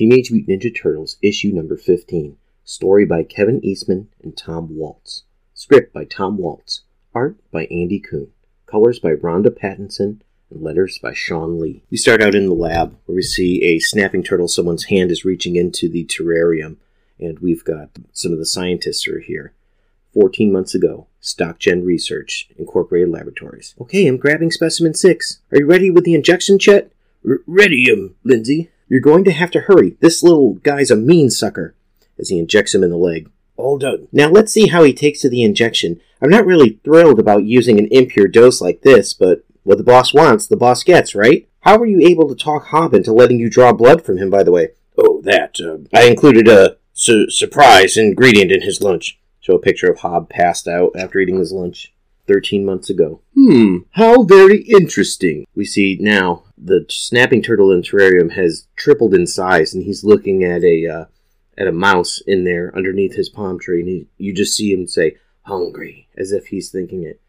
Teenage Mutant Ninja Turtles, issue number 15. Story by Kevin Eastman and Tom Waltz. Script by Tom Waltz. Art by Andy Kuhn. Colors by Ronda Pattison. And letters by Shawn Lee. We start out in the lab where we see a snapping turtle. Someone's hand is reaching into the terrarium, and we've got some of the scientists are here. 14 months ago, StockGen Research, Incorporated Laboratories. Okay, I'm grabbing specimen 6. Are you ready with the injection, Chet? R- ready, um, Lindsay. You're going to have to hurry. This little guy's a mean sucker. As he injects him in the leg. All done. Now let's see how he takes to the injection. I'm not really thrilled about using an impure dose like this, but what the boss wants, the boss gets, right? How were you able to talk Hob into letting you draw blood from him, by the way? Oh, that. Uh, I included a su- surprise ingredient in his lunch. Show a picture of Hob passed out after eating his lunch. 13 months ago. Hmm, how very interesting. We see now the snapping turtle in terrarium has tripled in size, and he's looking at a uh, at a mouse in there underneath his palm tree, and he, you just see him say "hungry" as if he's thinking it.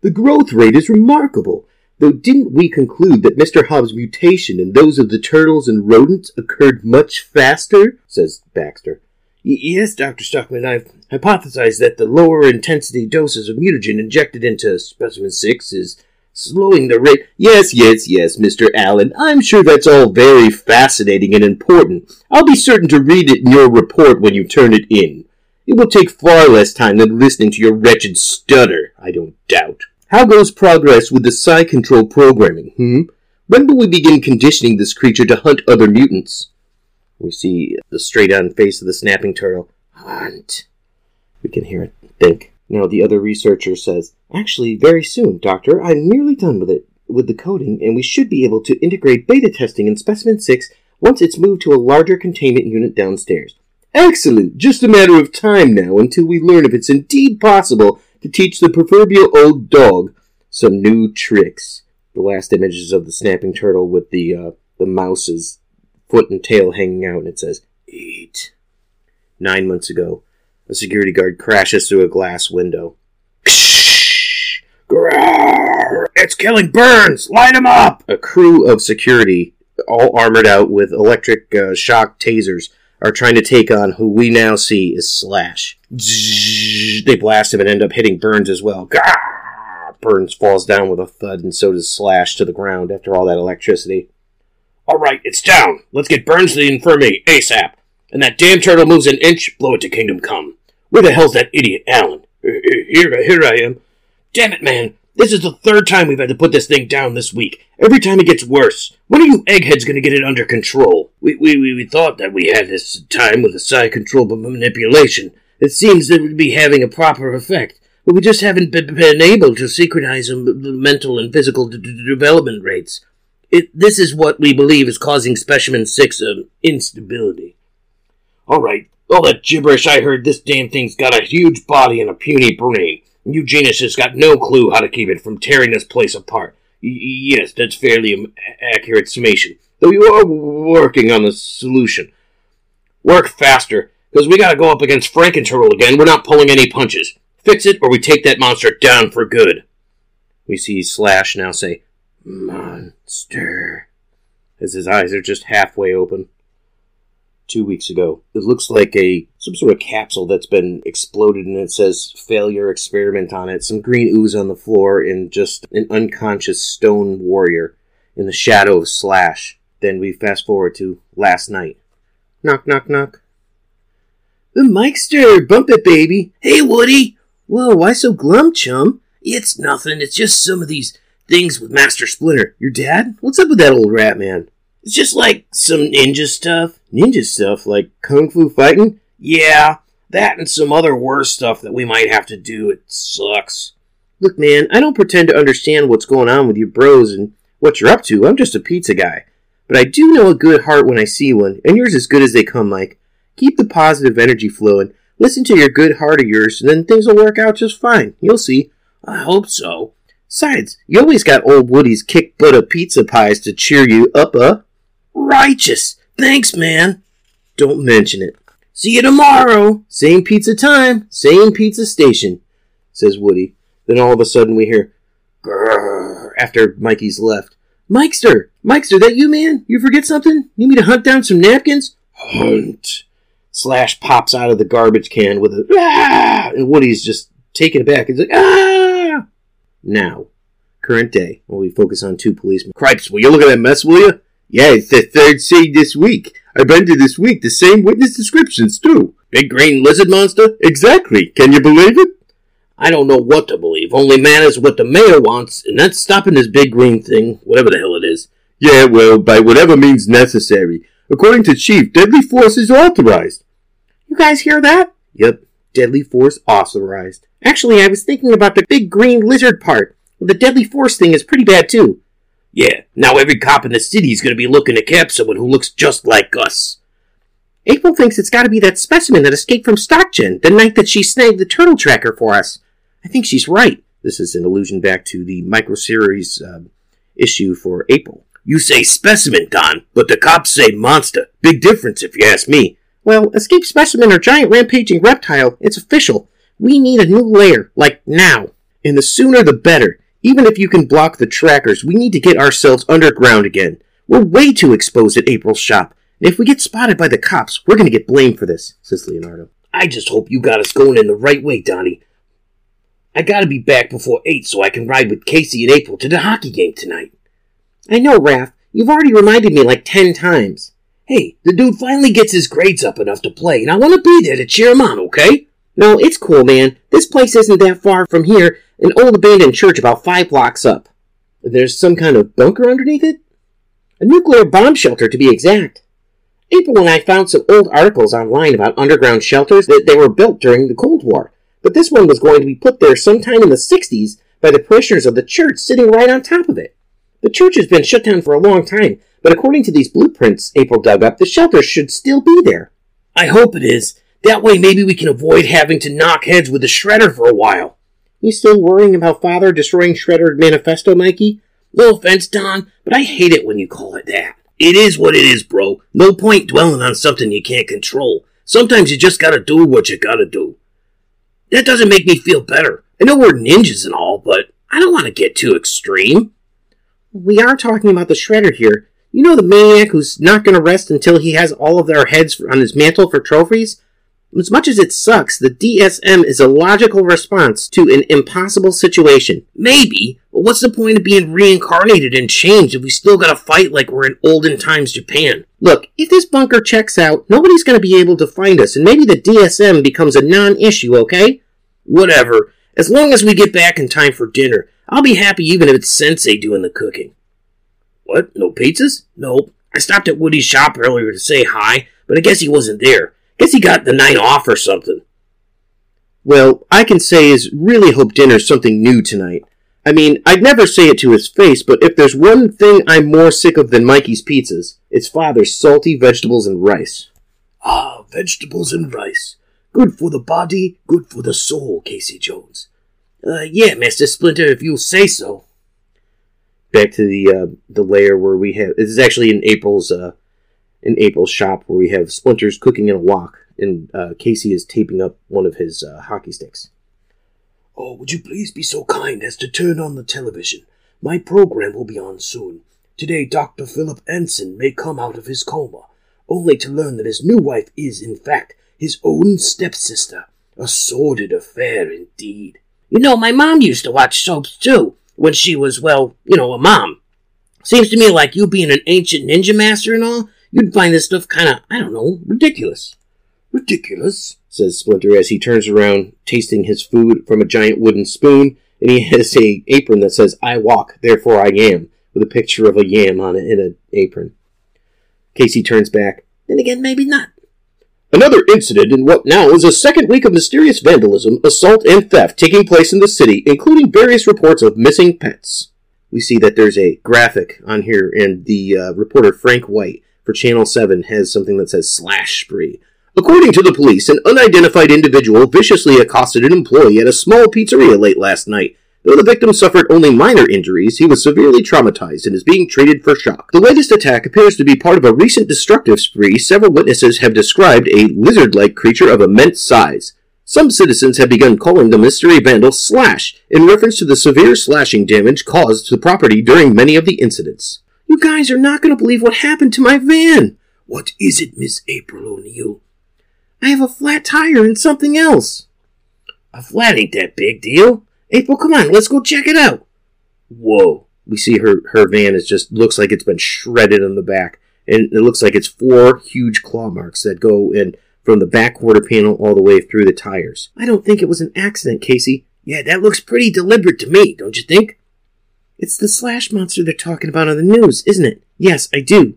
The growth rate is remarkable. Though didn't we conclude that Mr. Hob's mutation and those of the turtles and rodents occurred much faster? says Baxter. Yes, Dr. Stockman, I've hypothesized that the lower intensity doses of mutagen injected into specimen 6 is slowing the rate. Yes, yes, yes, Mr. Allen. I'm sure that's all very fascinating and important. I'll be certain to read it in your report when you turn it in. It will take far less time than listening to your wretched stutter, I don't doubt. How goes progress with the psi control programming, hmm? When will we begin conditioning this creature to hunt other mutants? We see the straight on face of the snapping turtle. Hunt. We can hear it think. Now the other researcher says, Actually, very soon, Doctor. I'm nearly done with it, with the coding, and we should be able to integrate beta testing in Specimen 6 once it's moved to a larger containment unit downstairs. Excellent! Just a matter of time now until we learn if it's indeed possible to teach the proverbial old dog some new tricks. The last images of the snapping turtle with the uh, the mouse's foot and tail hanging out, and it says "Eat." Nine months ago, a security guard crashes through a glass window. It's killing Burns! Light him up! A crew of security, all armored out with electric uh, shock tasers, are trying to take on who we now see is Slash. They blast him and end up hitting Burns as well. Burns falls down with a thud, and so does Slash to the ground after all that electricity. All right, it's down. Let's get Burns to the infirmary ASAP. And that damn turtle moves an inch, blow it to Kingdom Come. Where the hell's that idiot Alan? Here, here I am. Damn it, man. This is the third time we've had to put this thing down this week. Every time it gets worse. When are you eggheads going to get it under control? We, we, we, we thought that we had this time with the psi control manipulation. It seems that it would be having a proper effect. But we just haven't been, been able to synchronize the mental and physical d- d- development rates. It, this is what we believe is causing Specimen 6 um, instability. All right, all that gibberish I heard, this damn thing's got a huge body and a puny brain. And you geniuses got no clue how to keep it from tearing this place apart. Y- yes, that's fairly accurate summation. Though you are working on the solution. Work faster, because we gotta go up against Frankenturtle again. We're not pulling any punches. Fix it, or we take that monster down for good. We see Slash now say, Monster. As his eyes are just halfway open. Two weeks ago. It looks like a some sort of capsule that's been exploded and it says failure experiment on it. Some green ooze on the floor and just an unconscious stone warrior in the shadow of Slash. Then we fast forward to last night. Knock knock knock. The Mikester! Bump it, baby! Hey, Woody! Whoa, why so glum, chum? It's nothing. It's just some of these things with Master Splinter. Your dad? What's up with that old rat man? It's just like some ninja stuff. Ninja stuff? Like kung fu fighting? Yeah, that and some other worse stuff that we might have to do. It sucks. Look, man, I don't pretend to understand what's going on with you bros and what you're up to. I'm just a pizza guy. But I do know a good heart when I see one, and yours is as good as they come, Mike. Keep the positive energy flowing. Listen to your good heart of yours, and then things will work out just fine. You'll see. I hope so. Besides, you always got old Woody's kick butt of pizza pies to cheer you up, uh? Righteous! Thanks, man! Don't mention it. See you tomorrow! Same pizza time, same pizza station, says Woody. Then all of a sudden we hear, Grrr, after Mikey's left. Mikester! Mikester, that you, man? You forget something? Need me to hunt down some napkins? Hunt. Slash pops out of the garbage can with a ah! and Woody's just taken aback. He's like, ah! Now, current day, while we focus on two policemen. Cripes, will you look at that mess, will you? Yeah, it's the third scene this week. I've entered this week the same witness descriptions, too. Big green lizard monster? Exactly. Can you believe it? I don't know what to believe. Only matters what the mayor wants, and that's stopping this big green thing, whatever the hell it is. Yeah, well, by whatever means necessary. According to Chief, deadly force is authorized. You guys hear that? Yep, deadly force authorized. Actually, I was thinking about the big green lizard part. The deadly force thing is pretty bad too. Yeah, now every cop in the city is going to be looking to cap someone who looks just like us. April thinks it's got to be that specimen that escaped from StockGen the night that she snagged the turtle tracker for us. I think she's right. This is an allusion back to the micro series uh, issue for April. You say specimen, Don, but the cops say monster. Big difference, if you ask me. Well, escaped specimen or giant rampaging reptile, it's official. We need a new layer, like now. And the sooner the better. Even if you can block the trackers, we need to get ourselves underground again. We're way too exposed at April's shop. And if we get spotted by the cops, we're going to get blamed for this, says Leonardo. I just hope you got us going in the right way, Donnie. I gotta be back before 8 so I can ride with Casey and April to the hockey game tonight. I know, Raph. You've already reminded me like ten times. Hey, the dude finally gets his grades up enough to play, and I want to be there to cheer him on, okay? No, it's cool, man. This place isn't that far from here, an old abandoned church about five blocks up. There's some kind of bunker underneath it? A nuclear bomb shelter, to be exact. April and I found some old articles online about underground shelters that they were built during the Cold War, but this one was going to be put there sometime in the 60s by the parishioners of the church sitting right on top of it. The church has been shut down for a long time, but according to these blueprints April dug up, the shelter should still be there. I hope it is. That way maybe we can avoid having to knock heads with the Shredder for a while. You still worrying about Father destroying Shredder's manifesto, Mikey? No offense, Don, but I hate it when you call it that. It is what it is, bro. No point dwelling on something you can't control. Sometimes you just gotta do what you gotta do. That doesn't make me feel better. I know we're ninjas and all, but I don't want to get too extreme. We are talking about the Shredder here. You know the maniac who's not going to rest until he has all of their heads on his mantle for trophies? As much as it sucks, the DSM is a logical response to an impossible situation. Maybe, but what's the point of being reincarnated and changed if we still gotta fight like we're in olden times Japan? Look, if this bunker checks out, nobody's gonna be able to find us, and maybe the DSM becomes a non-issue, okay? Whatever. As long as we get back in time for dinner, I'll be happy even if it's Sensei doing the cooking. What? No pizzas? Nope. I stopped at Woody's shop earlier to say hi, but I guess he wasn't there. Guess he got the night off or something. Well, I can say is really hope dinner's something new tonight. I mean, I'd never say it to his face, but if there's one thing I'm more sick of than Mikey's pizzas, it's father's salty vegetables and rice. Ah, vegetables and rice. Good for the body, good for the soul, Casey Jones. Uh, yeah, Master Splinter, if you say so. Back to the uh, the layer where we have. This is actually in April's uh, in April's shop where we have Splinters cooking in a wok, and uh, Casey is taping up one of his uh, hockey sticks. Oh, would you please be so kind as to turn on the television? My program will be on soon. Today, Dr. Philip Anson may come out of his coma, only to learn that his new wife is, in fact, his own stepsister. A sordid affair indeed. You know, my mom used to watch soaps too, when she was, well, you know, a mom. Seems to me like you being an ancient ninja master and all, you'd find this stuff kind of, I don't know, ridiculous. Ridiculous, says Splinter as he turns around, tasting his food from a giant wooden spoon, and he has a apron that says, I walk, therefore I am, with a picture of a yam on it in an apron. Casey turns back. Then again, maybe not. Another incident in what now is a second week of mysterious vandalism, assault, and theft taking place in the city, including various reports of missing pets. We see that there's a graphic on here, and the uh, reporter Frank White for Channel 7 has something that says slash spree. According to the police, an unidentified individual viciously accosted an employee at a small pizzeria late last night. Though the victim suffered only minor injuries, he was severely traumatized and is being treated for shock. The latest attack appears to be part of a recent destructive spree several witnesses have described a lizard like creature of immense size. Some citizens have begun calling the mystery vandal Slash in reference to the severe slashing damage caused to the property during many of the incidents. You guys are not going to believe what happened to my van. What is it, Miss April O'Neill? I have a flat tire and something else. A flat ain't that big deal. April, come on, let's go check it out. Whoa. We see her, her van is just looks like it's been shredded on the back. And it looks like it's four huge claw marks that go in from the back quarter panel all the way through the tires. I don't think it was an accident, Casey. Yeah, that looks pretty deliberate to me, don't you think? It's the slash monster they're talking about on the news, isn't it? Yes, I do.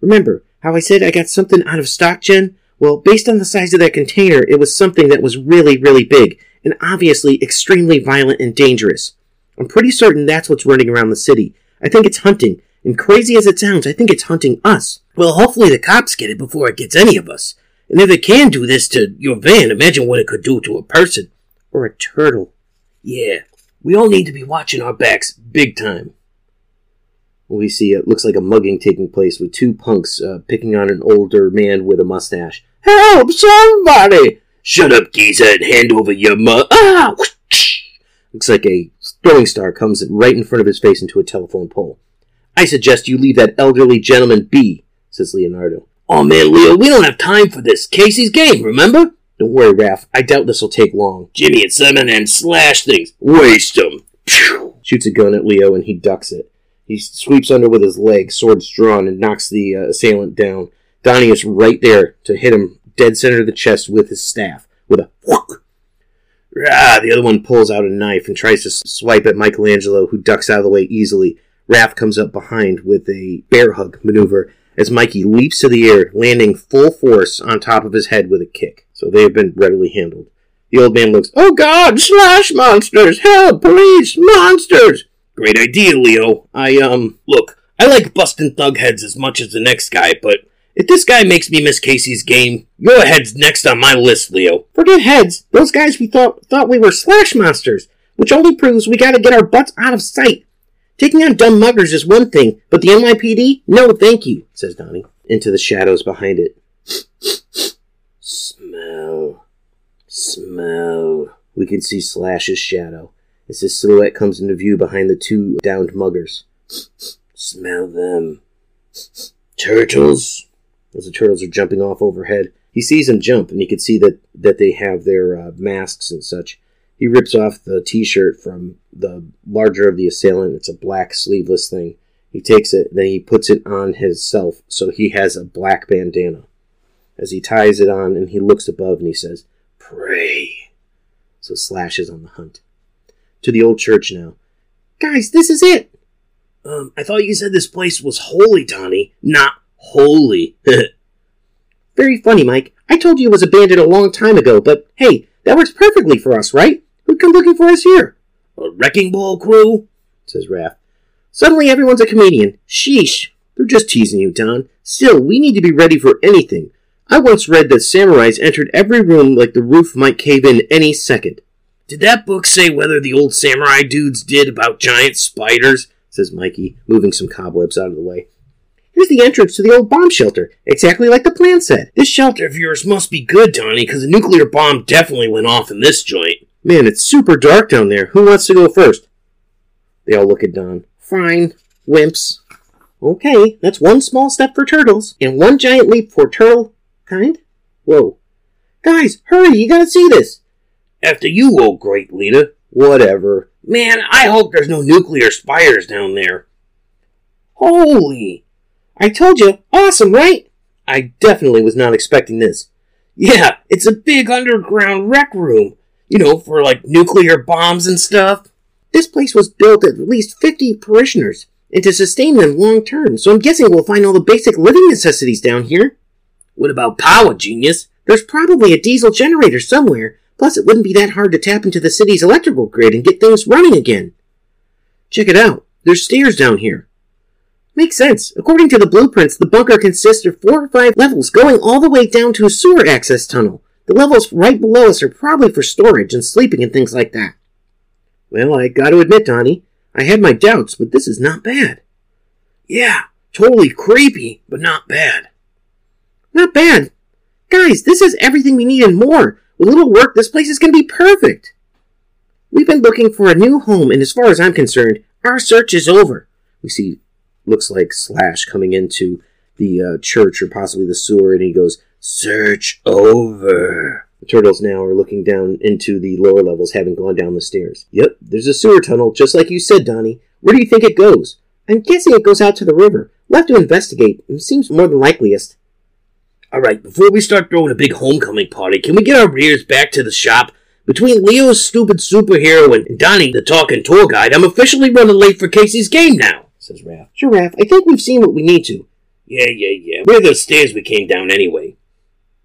Remember how I said I got something out of StockGen? Well, based on the size of that container, it was something that was really, really big, and obviously extremely violent and dangerous. I'm pretty certain that's what's running around the city. I think it's hunting, and crazy as it sounds, I think it's hunting us. Well, hopefully the cops get it before it gets any of us. And if it can do this to your van, imagine what it could do to a person. Or a turtle. Yeah, we all need to be watching our backs big time. We see it looks like a mugging taking place with two punks uh, picking on an older man with a mustache. Help somebody! Shut up, geezer, and hand over your mu- Ah! Looks like a throwing star comes right in front of his face into a telephone pole. I suggest you leave that elderly gentleman be, says Leonardo. Oh man, Leo, we don't have time for this. Casey's game, remember? Don't worry, Raph. I doubt this'll take long. Jimmy and Simon and slash things. Waste 'em. Phew. Shoots a gun at Leo and he ducks it. He sweeps under with his leg, swords drawn, and knocks the uh, assailant down. Donnie is right there to hit him dead center of the chest with his staff, with a whook. Ah, the other one pulls out a knife and tries to swipe at Michelangelo, who ducks out of the way easily. Raph comes up behind with a bear hug maneuver as Mikey leaps to the air, landing full force on top of his head with a kick. So they have been readily handled. The old man looks, Oh God, slash monsters! Help, police, monsters! Great idea, Leo. I, um, look, I like busting thug heads as much as the next guy, but if this guy makes me miss Casey's game, your head's next on my list, Leo. Forget heads. Those guys we thought thought we were slash monsters, which only proves we gotta get our butts out of sight. Taking on dumb muggers is one thing, but the NYPD? No, thank you, says Donnie, into the shadows behind it. Smell. We can see Slash's shadow as his silhouette comes into view behind the two downed muggers. Smell them. Turtles. As the turtles are jumping off overhead, he sees them jump, and he can see that, that they have their uh, masks and such. He rips off the t-shirt from the larger of the assailant. It's a black sleeveless thing. He takes it, then he puts it on himself, so he has a black bandana. As he ties it on and he looks above and he says, Prey. So Slash is on the hunt. To the old church now. Guys, this is it. Um, I thought you said this place was holy, Donnie. Not holy. Very funny, Mike. I told you it was abandoned a long time ago, but hey, that works perfectly for us, right? Who'd come looking for us here? A wrecking ball crew? says Raph. Suddenly everyone's a comedian. Sheesh. They're just teasing you, Don. Still, we need to be ready for anything. I once read that samurais entered every room like the roof might cave in any second. Did that book say whether the old samurai dudes did about giant spiders? says Mikey, moving some cobwebs out of the way. Here's the entrance to the old bomb shelter, exactly like the plan said. This shelter of yours must be good, Donnie, because a nuclear bomb definitely went off in this joint. Man, it's super dark down there. Who wants to go first? They all look at Don. Fine. Wimps. Okay, that's one small step for turtles, and one giant leap for turtle kind. Whoa. Guys, hurry, you gotta see this. After you, old great leader. Whatever. Man, I hope there's no nuclear spires down there. Holy! I told you, awesome, right? I definitely was not expecting this. Yeah, it's a big underground rec room. You know, for like nuclear bombs and stuff. This place was built at least 50 parishioners, and to sustain them long term, so I'm guessing we'll find all the basic living necessities down here. What about power, genius? There's probably a diesel generator somewhere, plus it wouldn't be that hard to tap into the city's electrical grid and get things running again. Check it out. There's stairs down here. Makes sense. According to the blueprints, the bunker consists of four or five levels going all the way down to a sewer access tunnel. The levels right below us are probably for storage and sleeping and things like that. Well, I gotta admit, Donnie, I had my doubts, but this is not bad. Yeah, totally creepy, but not bad. Not bad. Guys, this is everything we need and more. With a little work, this place is going to be perfect. We've been looking for a new home, and as far as I'm concerned, our search is over. We see, looks like Slash coming into the uh, church or possibly the sewer, and he goes, Search over. The turtles now are looking down into the lower levels, having gone down the stairs. Yep, there's a sewer tunnel, just like you said, Donnie. Where do you think it goes? I'm guessing it goes out to the river. We'll have to investigate. It seems more than likeliest. All right, before we start throwing a big homecoming party, can we get our rears back to the shop? Between Leo's stupid superhero and Donnie, the talking tour guide, I'm officially running late for Casey's game now, says Raph. Sure, Raph. I think we've seen what we need to. Yeah, yeah, yeah. Where are the stairs we came down anyway?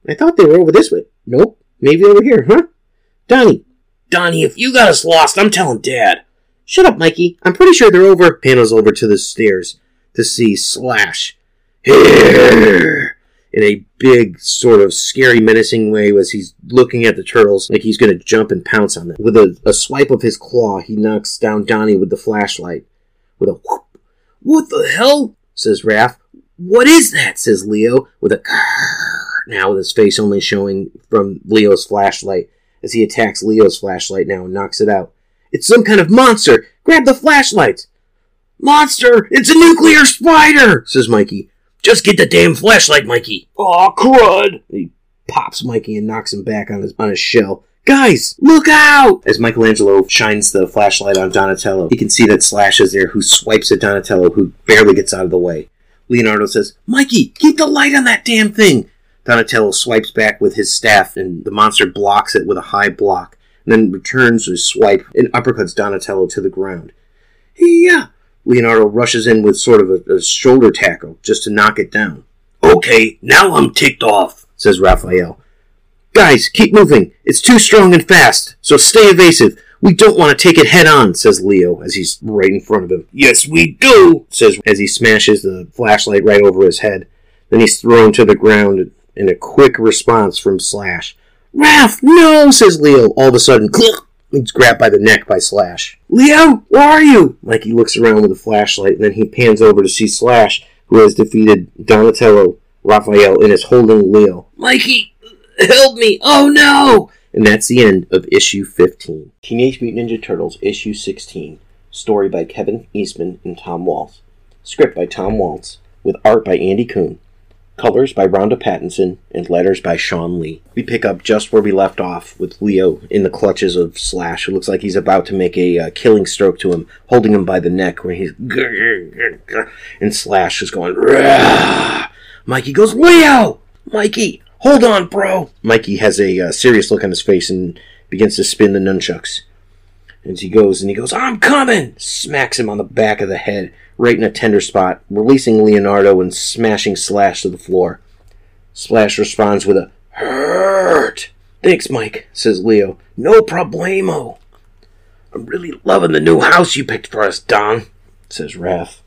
I thought they were over this way. Nope. Maybe over here, huh? Donnie. Donnie, if you got us lost, I'm telling Dad. Shut up, Mikey. I'm pretty sure they're over. Panels over to the stairs to see Slash. Here! In a big, sort of scary, menacing way as he's looking at the turtles like he's going to jump and pounce on them. With a, a swipe of his claw, he knocks down Donnie with the flashlight. With a whoop. What the hell? says Raph. What is that? says Leo with a now with his face only showing from Leo's flashlight as he attacks Leo's flashlight now and knocks it out. It's some kind of monster! Grab the flashlight! Monster! It's a nuclear spider! says Mikey. Just get the damn flashlight, Mikey! Aw, crud! He pops Mikey and knocks him back on his on his shell. Guys, look out! As Michelangelo shines the flashlight on Donatello, he can see that Slash is there, who swipes at Donatello, who barely gets out of the way. Leonardo says, Mikey, keep the light on that damn thing! Donatello swipes back with his staff, and the monster blocks it with a high block, and then returns his swipe and uppercuts Donatello to the ground. Yeah! Leonardo rushes in with sort of a, a shoulder tackle just to knock it down. Okay, now I'm ticked off, says Raphael. Guys, keep moving. It's too strong and fast, so stay evasive. We don't want to take it head on, says Leo as he's right in front of him. Yes, we do, says as he smashes the flashlight right over his head. Then he's thrown to the ground in a quick response from Slash. Raph, no, says Leo. All of a sudden, he's grabbed by the neck by Slash. Leo, where are you? Mikey looks around with a flashlight, and then he pans over to see Slash, who has defeated Donatello, Raphael, and is holding Leo. Mikey, help me! Oh no! And that's the end of issue 15. Teenage Mutant Ninja Turtles, issue 16. Story by Kevin Eastman and Tom Waltz. Script by Tom Waltz, with art by Andy Kuhn. Colors by Ronda Pattison, and letters by Shawn Lee. We pick up just where we left off, with Leo in the clutches of Slash, who looks like he's about to make a uh, killing stroke to him, holding him by the neck, where he's and Slash is going. Rah! Mikey goes, Leo, Mikey, hold on, bro. Mikey has a uh, serious look on his face and begins to spin the nunchucks. As he goes and he goes, I'm coming! Smacks him on the back of the head, right in a tender spot, releasing Leonardo and smashing Slash to the floor. Slash responds with a hurt. Thanks, Mike, says Leo. No problemo. I'm really loving the new house you picked for us, Don, says Raph.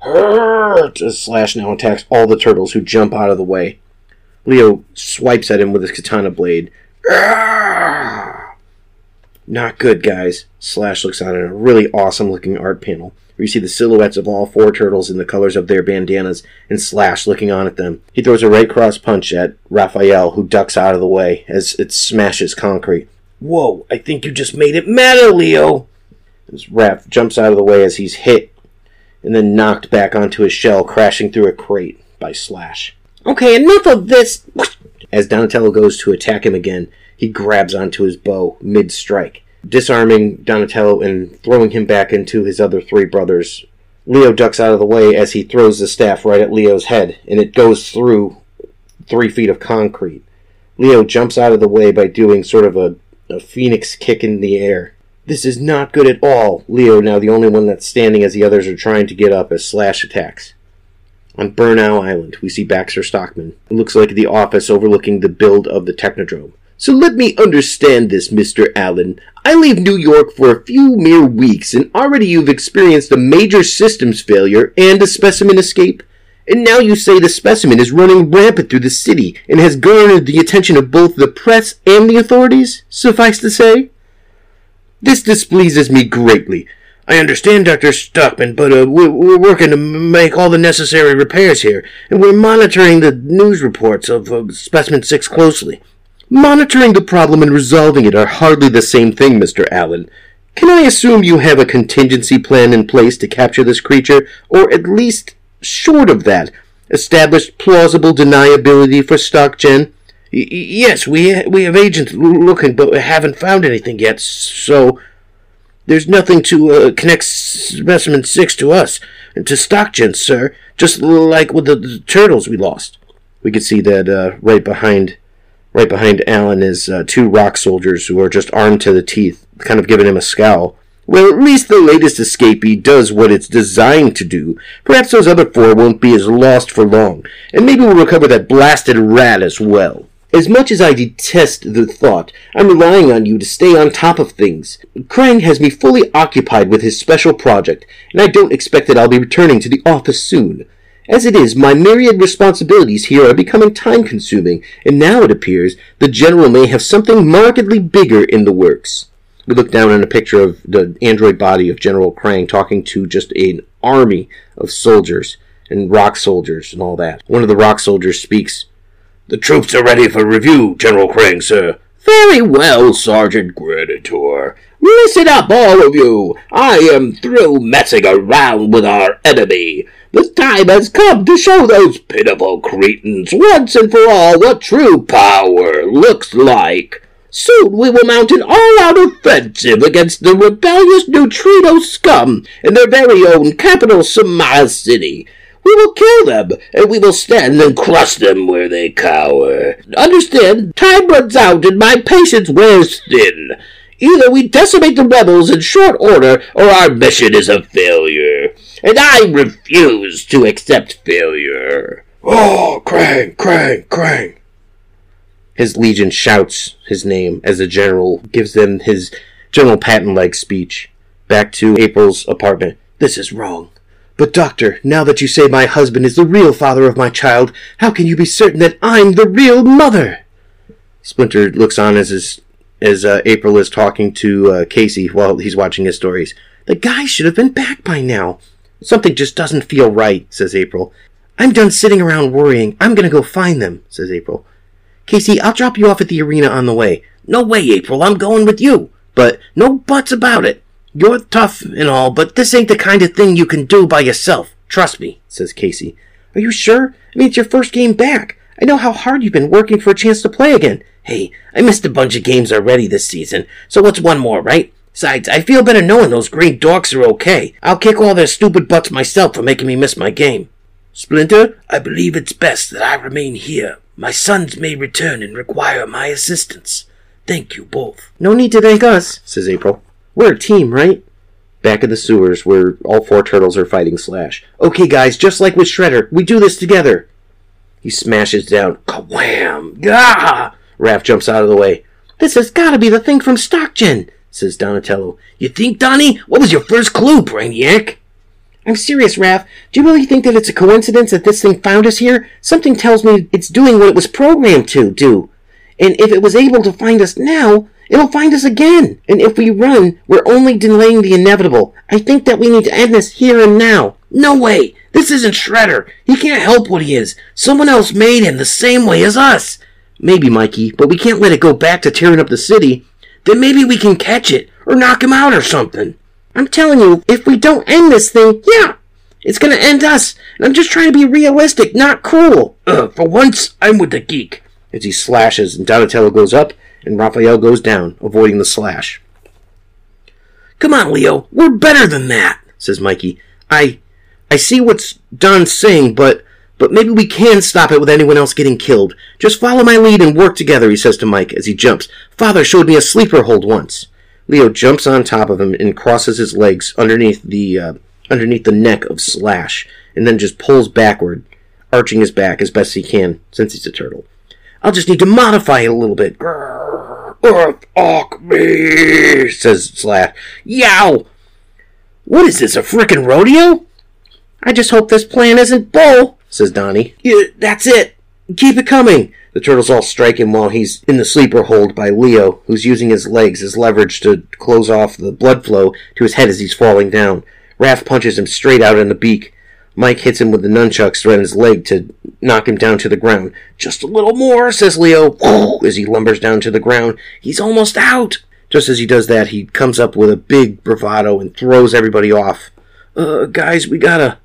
Hurt! As Slash now attacks all the turtles who jump out of the way. Leo swipes at him with his katana blade. Not good, guys. Slash looks on in a really awesome looking art panel. We see the silhouettes of all four turtles in the colors of their bandanas, and Slash looking on at them. He throws a right cross punch at Raphael, who ducks out of the way as it smashes concrete. Whoa, I think you just made it matter, Leo! As Raph jumps out of the way as he's hit, and then knocked back onto his shell, crashing through a crate by Slash. Okay, enough of this! As Donatello goes to attack him again, he grabs onto his bo mid strike, disarming Donatello and throwing him back into his other three brothers. Leo ducks out of the way as he throws the staff right at Leo's head, and it goes through three feet of concrete. Leo jumps out of the way by doing sort of a, a phoenix kick in the air. This is not good at all. Leo, now the only one that's standing as the others are trying to get up as Slash attacks. On Burnow Island, we see Baxter Stockman. It looks like the office overlooking the build of the Technodrome. So let me understand this, Mr. Allen. I leave New York for a few mere weeks, and already you've experienced a major systems failure and a specimen escape. And now you say the specimen is running rampant through the city and has garnered the attention of both the press and the authorities, suffice to say? This displeases me greatly. I understand, Dr. Stockman, but uh, we're, we're, working to make all the necessary repairs here, and we're monitoring the news reports of uh, Specimen 6 closely. Monitoring the problem and resolving it are hardly the same thing, Mr. Allen. Can I assume you have a contingency plan in place to capture this creature, or at least, short of that, established plausible deniability for Stockgen? Y- yes, we we have agents looking, but we haven't found anything yet. So there's nothing to uh, connect specimen six to us and to StockGen, sir. Just like with the, the turtles we lost. We could see that uh, right behind, right behind Alan is uh, two rock soldiers who are just armed to the teeth, kind of giving him a scowl. Well, at least the latest escapee does what it's designed to do. Perhaps those other four won't be as lost for long, and maybe we'll recover that blasted rat as well. As much as I detest the thought, I'm relying on you to stay on top of things. Krang has me fully occupied with his special project, and I don't expect that I'll be returning to the office soon. As it is, my myriad responsibilities here are becoming time consuming, and now it appears the General may have something markedly bigger in the works. We look down on a picture of the android body of General Krang talking to just an army of soldiers and rock soldiers and all that. One of the rock soldiers speaks, the troops are ready for review, General Krang, sir. Very well, Sergeant Granitor. Listen up, all of you. I am through messing around with our enemy. The time has come to show those pitiful cretins once and for all what true power looks like. Soon we will mount an all-out offensive against the rebellious neutrino scum in their very own capital, Samara City. We will kill them, and we will stand and crush them where they cower. Understand, time runs out and my patience wears thin. Either we decimate the rebels in short order, or our mission is a failure. And I refuse to accept failure. Oh, Krang, Krang, Krang. His legion shouts his name as the general gives them his General Patton like speech. Back to April's apartment. This is wrong. But, Doctor, now that you say my husband is the real father of my child, how can you be certain that I'm the real mother? Splinter looks on as his, as uh, April is talking to uh, Casey while he's watching his stories. The guy should have been back by now. Something just doesn't feel right, says April. I'm done sitting around worrying. I'm to go find them, says April. Casey, I'll drop you off at the arena on the way. No way, April. I'm going with you. But no buts about it. You're tough and all, but this ain't the kind of thing you can do by yourself. Trust me, says Casey. Are you sure? I mean, it's your first game back. I know how hard you've been working for a chance to play again. Hey, I missed a bunch of games already this season, so what's one more, right? Besides, I feel better knowing those green dorks are okay. I'll kick all their stupid butts myself for making me miss my game. Splinter, I believe it's best that I remain here. My sons may return and require my assistance. Thank you both. No need to thank us, says April. We're a team, right? Back in the sewers where all four turtles are fighting Slash. Okay, guys, just like with Shredder, we do this together. He smashes down. Kawam! Gah! Raph jumps out of the way. This has got to be the thing from StockGen, says Donatello. You think, Donnie? What was your first clue, Brainiac? I'm serious, Raph. Do you really think that it's a coincidence that this thing found us here? Something tells me it's doing what it was programmed to do. And if it was able to find us now, It'll find us again. And if we run, we're only delaying the inevitable. I think that we need to end this here and now. No way. This isn't Shredder. He can't help what he is. Someone else made him the same way as us. Maybe, Mikey, but we can't let it go back to tearing up the city. Then maybe we can catch it or knock him out or something. I'm telling you, if we don't end this thing, yeah, it's gonna end us. And I'm just trying to be realistic, not cruel. Uh, for once, I'm with the geek. As he slashes and Donatello goes up, and Raphael goes down, avoiding the slash. Come on, Leo, we're better than that, says Mikey. I I see what's Don's saying, but but maybe we can stop it with anyone else getting killed. Just follow my lead and work together, he says to Mike as he jumps. Father showed me a sleeper hold once. Leo jumps on top of him and crosses his legs underneath the uh, underneath the neck of Slash, and then just pulls backward, arching his back as best he can, since he's a turtle. I'll just need to modify it a little bit. Earth Ark me, says Slash. Yow! What is this, a frickin' rodeo? I just hope this plan isn't bull, says Donnie. Yeah, that's it. Keep it coming. The turtles all strike him while he's in the sleeper hold by Leo, who's using his legs as leverage to close off the blood flow to his head as he's falling down. Raph punches him straight out in the beak. Mike hits him with the nunchucks around his leg to knock him down to the ground. Just a little more, says Leo, as he lumbers down to the ground. He's almost out. Just as he does that, he comes up with a big bravado and throws everybody off. Uh, guys, we gotta.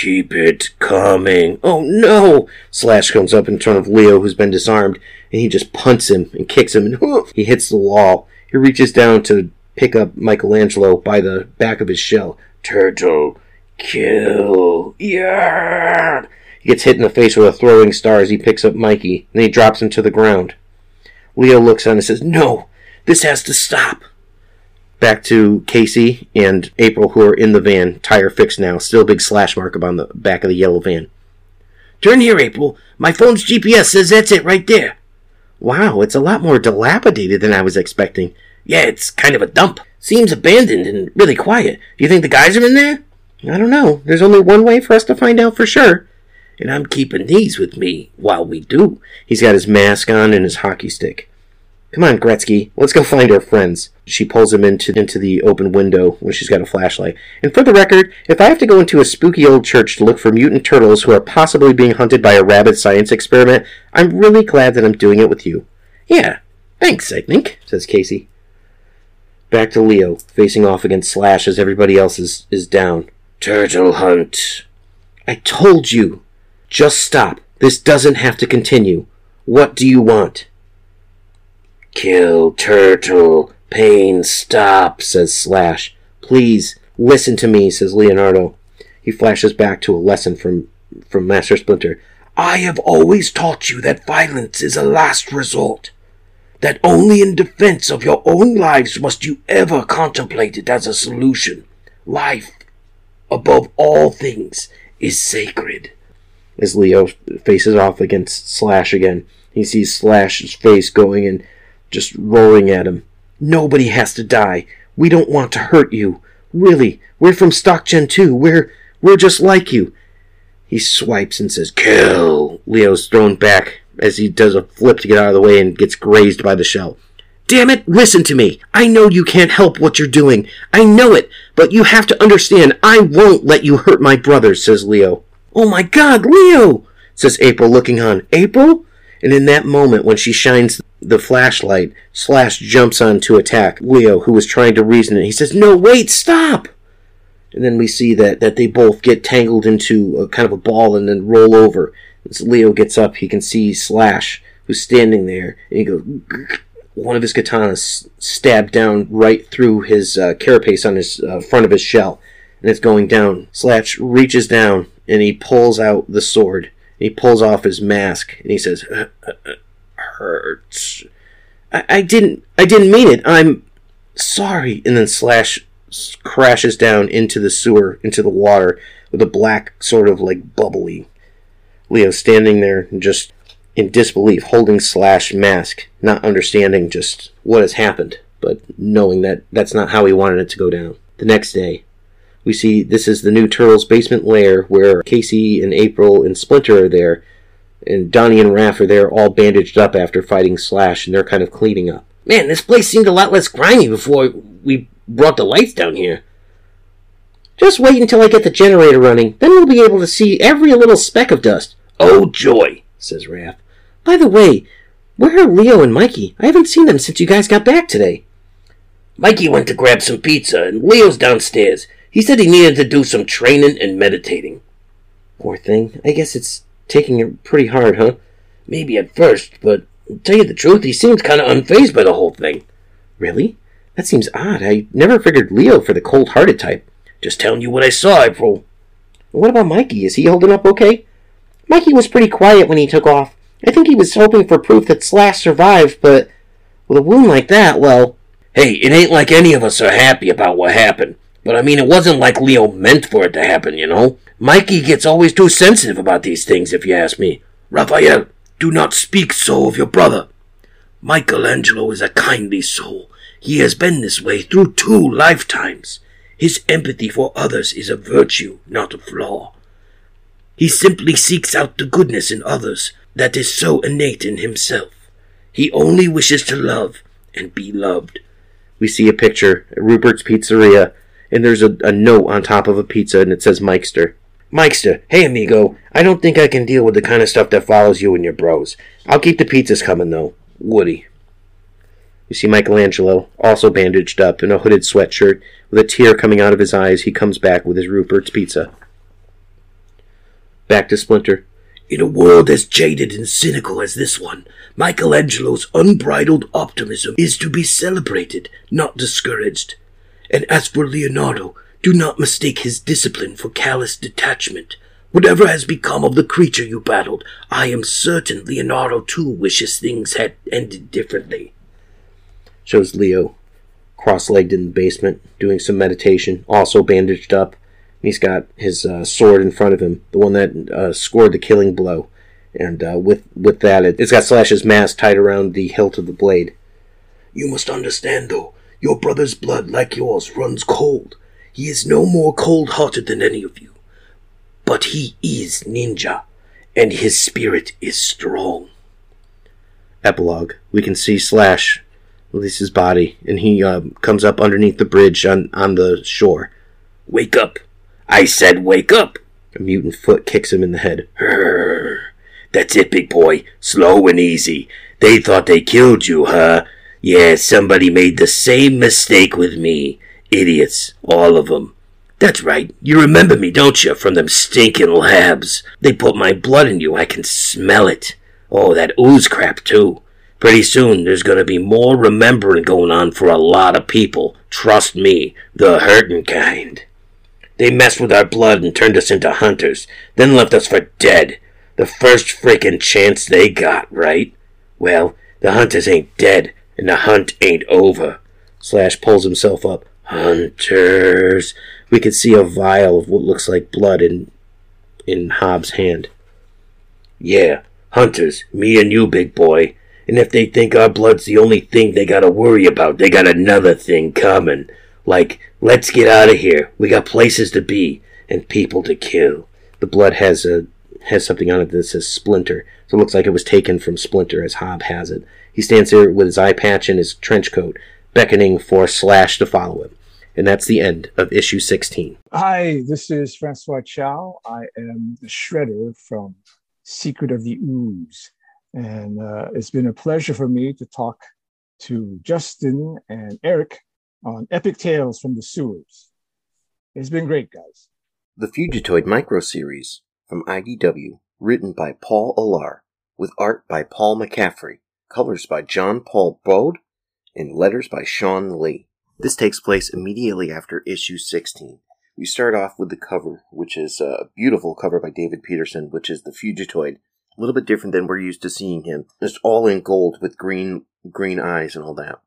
Keep it coming. Oh no! Slash comes up in front of Leo, who's been disarmed, and he just punts him and kicks him, and whoof, he hits the wall. He reaches down to pick up Michelangelo by the back of his shell. Turtle, kill. Yeah! He gets hit in the face with a throwing star as he picks up Mikey, and he drops him to the ground. Leo looks on and says, No! This has to stop! Back to Casey and April, who are in the van, tire fixed now, still a big slash mark up on the back of the yellow van. Turn here, April. My phone's GPS says that's it right there. Wow, it's a lot more dilapidated than I was expecting. Yeah, it's kind of a dump. Seems abandoned and really quiet. Do you think the guys are in there? I don't know. There's only one way for us to find out for sure. And I'm keeping these with me while we do. He's got his mask on and his hockey stick. Come on, Gretzky, let's go find our friends. She pulls him into, into the open window when she's got a flashlight. And for the record, if I have to go into a spooky old church to look for mutant turtles who are possibly being hunted by a rabid science experiment, I'm really glad that I'm doing it with you. Yeah, thanks, I think, says Casey. Back to Leo, facing off against Slash as everybody else is, is down. Turtle hunt. I told you. Just stop. This doesn't have to continue. What do you want? Kill turtle. Pain stop, says Slash. Please, listen to me, says Leonardo. He flashes back to a lesson from, from Master Splinter. I have always taught you that violence is a last resort. That only in defense of your own lives must you ever contemplate it as a solution. Life, above all things, is sacred. As Leo faces off against Slash again, he sees Slash's face going and just roaring at him. Nobody has to die. We don't want to hurt you. Really, we're from StockGen too. We're, we're just like you. He swipes and says, Kill! Leo's thrown back as he does a flip to get out of the way and gets grazed by the shell. Damn it, listen to me. I know you can't help what you're doing. I know it, but you have to understand I won't let you hurt my brothers, says Leo. Oh my god, Leo! says April, looking on. April? And in that moment, when she shines the flashlight, Slash jumps on to attack Leo, who was trying to reason it. He says, No, wait, stop! And then we see that, that they both get tangled into a kind of a ball and then roll over. As Leo gets up, he can see Slash, who's standing there, and he goes, one of his katanas stabbed down right through his uh, carapace on his uh, front of his shell, and it's going down. Slash reaches down and he pulls out the sword he pulls off his mask and he says, uh, uh, uh, "Hurts." I, I didn't. I didn't mean it. I'm sorry. And then Slash crashes down into the sewer, into the water, with a black sort of like bubbly. Leo standing there, just in disbelief, holding Slash mask, not understanding just what has happened, but knowing that that's not how he wanted it to go down. The next day, we see this is the new Turtles basement lair where Casey and April and Splinter are there, and Donnie and Raph are there all bandaged up after fighting Slash, and they're kind of cleaning up. Man, this place seemed a lot less grimy before we brought the lights down here. Just wait until I get the generator running, then we'll be able to see every little speck of dust. Oh, joy, says Raph. By the way, where are Leo and Mikey? I haven't seen them since you guys got back today. Mikey went to grab some pizza, and Leo's downstairs. He said he needed to do some training and meditating. Poor thing. I guess it's taking it pretty hard, huh? Maybe at first, but tell you the truth, he seems kind of unfazed by the whole thing. Really? That seems odd. I never figured Leo for the cold-hearted type. Just telling you what I saw, April. What about Mikey? Is he holding up okay? Mikey was pretty quiet when he took off. I think he was hoping for proof that Slash survived, but with a wound like that, well... Hey, it ain't like any of us are happy about what happened. But I mean, it wasn't like Leo meant for it to happen, you know? Mikey gets always too sensitive about these things, if you ask me. Raphael, do not speak so of your brother. Michelangelo is a kindly soul. He has been this way through two lifetimes. His empathy for others is a virtue, not a flaw. He simply seeks out the goodness in others that is so innate in himself. He only wishes to love and be loved. We see a picture at Rupert's Pizzeria and there's a, a note on top of a pizza and it says Mikester. Mikester, hey amigo, I don't think I can deal with the kind of stuff that follows you and your bros. I'll keep the pizzas coming though. Woody. You see Michelangelo, also bandaged up in a hooded sweatshirt, with a tear coming out of his eyes. He comes back with his Rupert's pizza. Back to Splinter. In a world as jaded and cynical as this one, Michelangelo's unbridled optimism is to be celebrated, not discouraged. And as for Leonardo, do not mistake his discipline for callous detachment. Whatever has become of the creature you battled, I am certain Leonardo too wishes things had ended differently. Shows Leo cross legged in the basement, doing some meditation, also bandaged up. He's got his uh, sword in front of him, the one that uh, scored the killing blow. And uh, with, with that, it, it's got Slash's mask tied around the hilt of the blade. You must understand, though, your brother's blood, like yours, runs cold. He is no more cold hearted than any of you. But he is ninja, and his spirit is strong. Epilogue. We can see Slash release his body, and he uh, comes up underneath the bridge on, on the shore. Wake up! I said wake up! A mutant foot kicks him in the head. That's it, big boy. Slow and easy. They thought they killed you, huh? Yeah, somebody made the same mistake with me. Idiots, all of them. That's right. You remember me, don't you, from them stinking labs? They put my blood in you. I can smell it. Oh, that ooze crap, too. Pretty soon, there's gonna be more remembering going on for a lot of people. Trust me, the hurting kind. They messed with our blood and turned us into hunters, then left us for dead. The first freaking chance they got, right? Well, the hunters ain't dead, and the hunt ain't over. Slash pulls himself up. Hunters. We can see a vial of what looks like blood in in Hob's hand. Yeah, hunters, me and you, big boy. And if they think our blood's the only thing they gotta worry about, they got another thing coming. Like, let's get out of here. We got places to be and people to kill. The blood has a has something on it that says Splinter, so it looks like it was taken from Splinter as Hob has it. He stands there with his eye patch and his trench coat, beckoning for Slash to follow him. And that's the end of issue 16. Hi, this is Francois Chau. I am the Shredder from Secret of the Ooze. And uh, it's been a pleasure for me to talk to Justin and Eric on Epic Tales from the Sewers. It's been great, guys. The Fugitoid Micro Series from IDW, written by Paul Allor, with art by Paul McCaffrey, colors by John Paul Bode, and letters by Shawn Lee. This takes place immediately after issue 16. We start off with the cover, which is a beautiful cover by David Petersen, which is the Fugitoid. A little bit different than we're used to seeing him. It's all in gold with green green eyes and all that.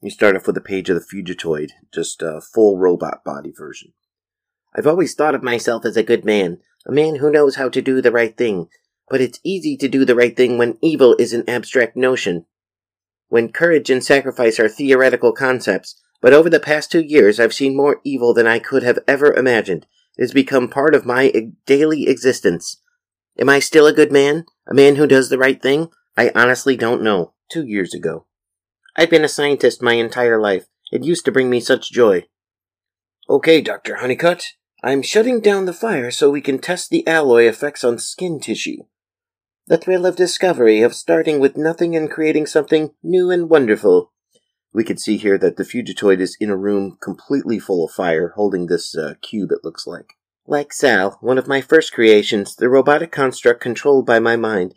We start off with a page of the Fugitoid, just a full robot body version. I've always thought of myself as a good man, a man who knows how to do the right thing. But it's easy to do the right thing when evil is an abstract notion when courage and sacrifice are theoretical concepts, but over the past two years I've seen more evil than I could have ever imagined. It has become part of my daily existence. Am I still a good man? A man who does the right thing? I honestly don't know. Two years ago. I've been a scientist my entire life. It used to bring me such joy. Okay, Dr. Honeycutt. I'm shutting down the fire so we can test the alloy effects on skin tissue. The thrill of discovery, of starting with nothing and creating something new and wonderful. We can see here that the Fugitoid is in a room completely full of fire, holding this uh, cube, it looks like. Like Sal, one of my first creations, the robotic construct controlled by my mind,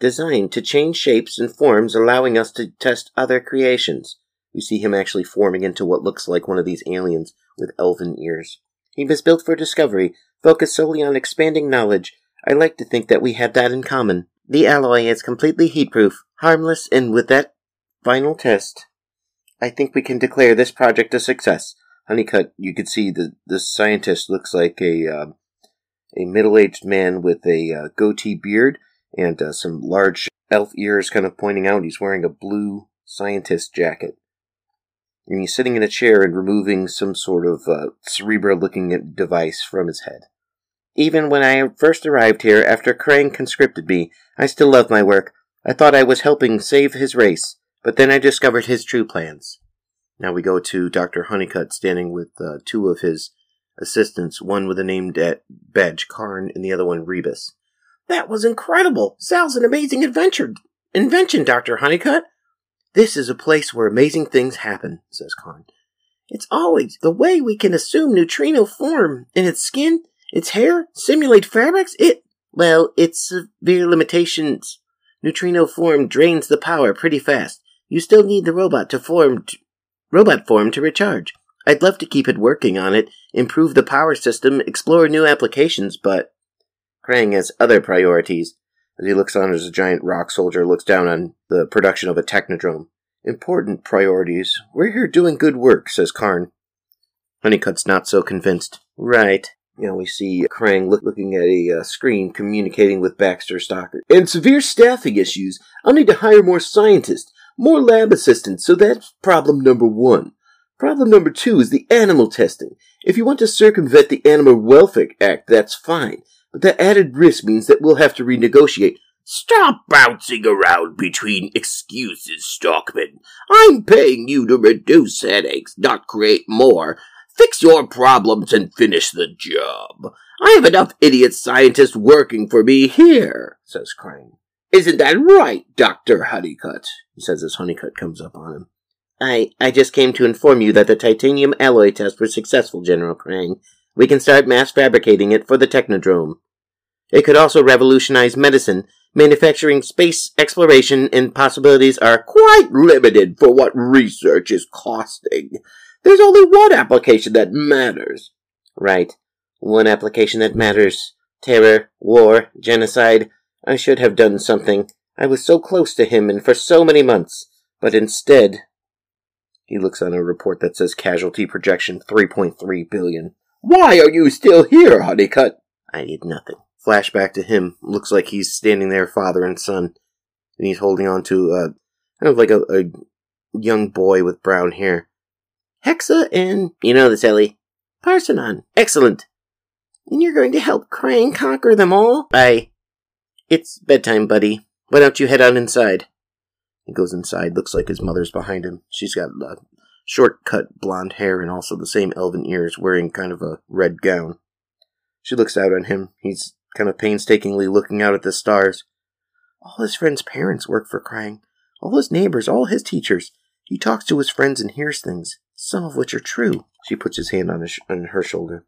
designed to change shapes and forms, allowing us to test other creations. You see him actually forming into what looks like one of these aliens with elven ears. He was built for discovery, focused solely on expanding knowledge, I like to think that we have that in common. The alloy is completely heat-proof, harmless, and with that final test, I think we can declare this project a success. Honeycutt, you can see that this scientist looks like a uh, a middle-aged man with a uh, goatee beard and uh, some large elf ears kind of pointing out. He's wearing a blue scientist jacket. And he's sitting in a chair and removing some sort of uh, cerebral-looking device from his head. Even when I first arrived here after Krang conscripted me, I still loved my work. I thought I was helping save his race, but then I discovered his true plans. Now we go to Dr. Honeycutt standing with uh, two of his assistants, one with a name at badge, Karn, and the other one, Rebus. That was incredible! Sal's an amazing adventure invention, Dr. Honeycutt. This is a place where amazing things happen, says Karn. It's always the way we can assume neutrino form in its skin, its hair, simulate fabrics. It, well, its severe limitations. Neutrino form drains the power pretty fast. You still need the robot to form, t- robot form to recharge. I'd love to keep it working on it, improve the power system, explore new applications, but Krang has other priorities. As he looks on as a giant rock soldier looks down on the production of a technodrome. Important priorities. We're here doing good work, says Karn. Honeycutt's not so convinced. Right. You know, we see Krang look, looking at a uh, screen communicating with Baxter Stockman. And severe staffing issues. I'll need to hire more scientists, more lab assistants, so that's problem number one. Problem number two is the animal testing. If you want to circumvent the Animal Welfare Act, that's fine. But that added risk means that we'll have to renegotiate. Stop bouncing around between excuses, Stockman. I'm paying you to reduce headaches, not create more. Fix your problems and finish the job. I have enough idiot scientists working for me here, says Krang. Isn't that right, Dr. Honeycutt? He says as Honeycutt comes up on him. I, I just came to inform you that the titanium alloy tests were successful, General Krang. We can start mass fabricating it for the Technodrome. It could also revolutionize medicine. Manufacturing space exploration and possibilities are quite limited for what research is costing. There's only one application that matters. Right. One application that matters. Terror, war, genocide. I should have done something. I was so close to him and for so many months. But instead. He looks on a report that says casualty projection 3.3 billion. Why are you still here, Honeycutt? I did nothing. Flashback to him. Looks like he's standing there, father and son. And he's holding on to, uh, kind of like a, a young boy with brown hair. Hexa and, you know this, Ellie. Parsenon. Excellent. And you're going to help Krang conquer them all? I. It's bedtime, buddy. Why don't you head on inside? He goes inside. Looks like his mother's behind him. She's got uh, short cut blonde hair and also the same elven ears, wearing kind of a red gown. She looks out on him. He's kind of painstakingly looking out at the stars. All his friends' parents work for Krang. All his neighbors, all his teachers. He talks to his friends and hears things, some of which are true. She puts his hand on, his on her shoulder.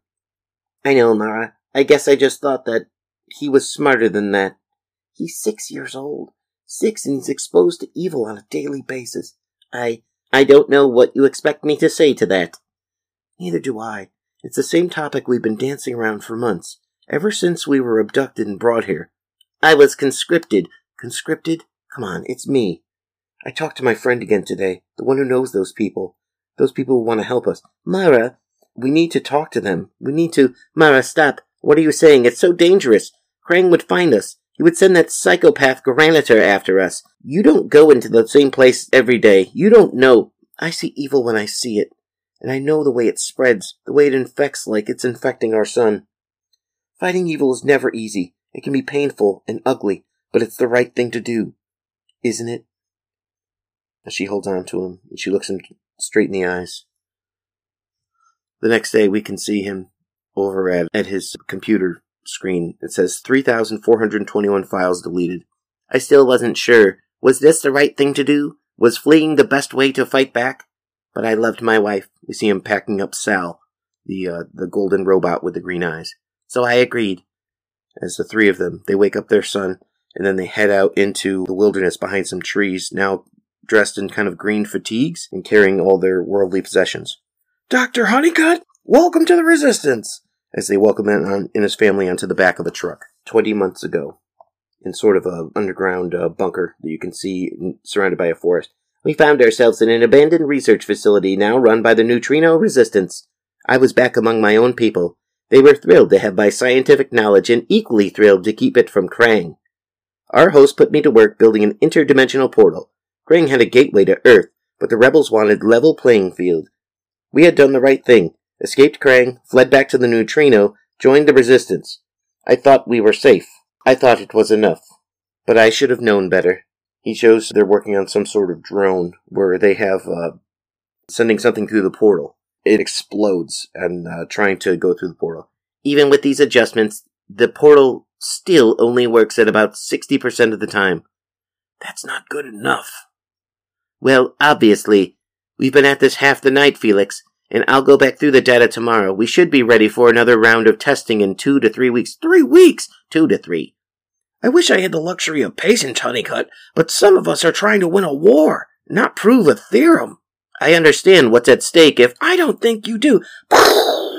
I know, Mara. I guess I just thought that he was smarter than that. He's six years old. Six and he's exposed to evil on a daily basis. I I don't know what you expect me to say to that. Neither do I. It's the same topic we've been dancing around for months, ever since we were abducted and brought here. I was conscripted. Conscripted? Come on, it's me. I talked to my friend again today, the one who knows those people. Those people who want to help us. Myra, we need to talk to them. We need to. Myra, stop. What are you saying? It's so dangerous. Krang would find us. He would send that psychopath Granitor after us. You don't go into the same place every day. You don't know. I see evil when I see it. And I know the way it spreads, the way it infects like it's infecting our son. Fighting evil is never easy. It can be painful and ugly, but it's the right thing to do. Isn't it? As she holds on to him, and she looks him straight in the eyes. The next day, we can see him over at, at his computer screen. It says 3,421 files deleted. I still wasn't sure. Was this the right thing to do? Was fleeing the best way to fight back? But I loved my wife. We see him packing up Sal, the uh, the golden robot with the green eyes. So I agreed. As the three of them, they wake up their son, and then they head out into the wilderness behind some trees, now dressed in kind of green fatigues and carrying all their worldly possessions. Dr. Honeycutt, welcome to the Resistance! As they welcome him and his family onto the back of a truck. Twenty months ago, in sort of a underground uh, bunker that you can see surrounded by a forest. We found ourselves in an abandoned research facility now run by the Neutrino Resistance. I was back among my own people. They were thrilled to have my scientific knowledge and equally thrilled to keep it from Krang. Our host put me to work building an interdimensional portal. Krang had a gateway to Earth, but the rebels wanted level playing field. We had done the right thing, escaped Krang, fled back to the neutrino, joined the resistance. I thought we were safe. I thought it was enough. But I should have known better. He shows they're working on some sort of drone where they have uh, sending something through the portal. it explodes and uh, trying to go through the portal. Even with these adjustments, the portal still only works at about 60% of the time. That's not good enough. Well, obviously, we've been at this half the night, Felix, and I'll go back through the data tomorrow. We should be ready for another round of testing in two to three weeks. Three weeks! Two to three. I wish I had the luxury of patience, Honeycutt, but some of us are trying to win a war, not prove a theorem. I understand what's at stake if I don't think you do.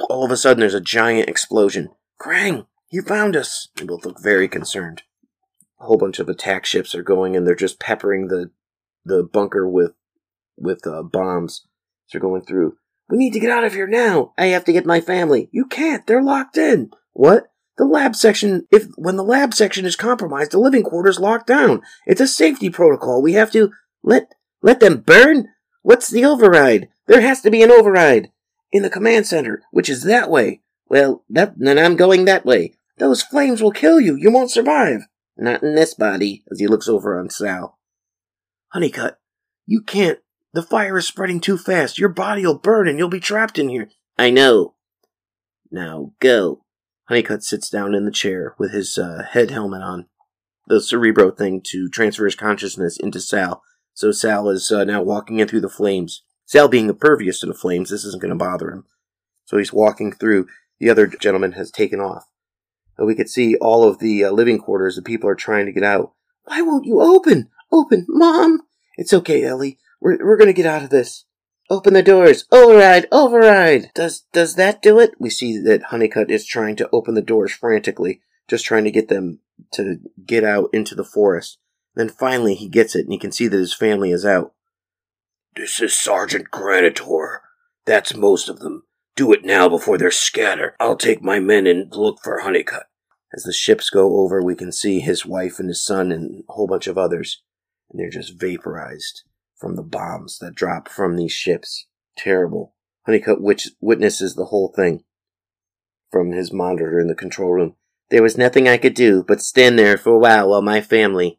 All of a sudden, there's a giant explosion. Krang, you found us. They both look very concerned. A whole bunch of attack ships are going, and they're just peppering the the bunker with with uh, bombs. They're going through. We need to get out of here now. I have to get my family. You can't. They're locked in. What? The lab section, if when the lab section is compromised, the living quarters locked down. It's a safety protocol. We have to let let them burn. What's the override? There has to be an override in the command center, which is that way. Well, that, then I'm going that way. Those flames will kill you. You won't survive. Not in this body. As he looks over on Sal. Honeycutt, you can't. The fire is spreading too fast. Your body'll burn and you'll be trapped in here. I know. Now go. Honeycutt sits down in the chair with his uh, head helmet on, the cerebro thing to transfer his consciousness into Sal. So Sal is uh, now walking in through the flames. Sal being impervious to the flames, this isn't going to bother him. So he's walking through. The other gentleman has taken off. Uh, we could see all of the uh, living quarters. The people are trying to get out. Why won't you open? Open, Mom! It's okay, Ellie. We're, we're to get out of this. Open the doors. Override, override. Does does that do it? We see that Honeycutt is trying to open the doors frantically, just trying to get them to get out into the forest. Then finally he gets it and you can see that his family is out. This is Sergeant Granitor. That's most of them. Do it now before they're scattered. I'll take my men and look for Honeycutt. As the ships go over, we can see his wife and his son and a whole bunch of others. And they're just vaporized from the bombs that drop from these ships. Terrible. Honeycutt which witnesses the whole thing from his monitor in the control room. There was nothing I could do but stand there for a while while my family.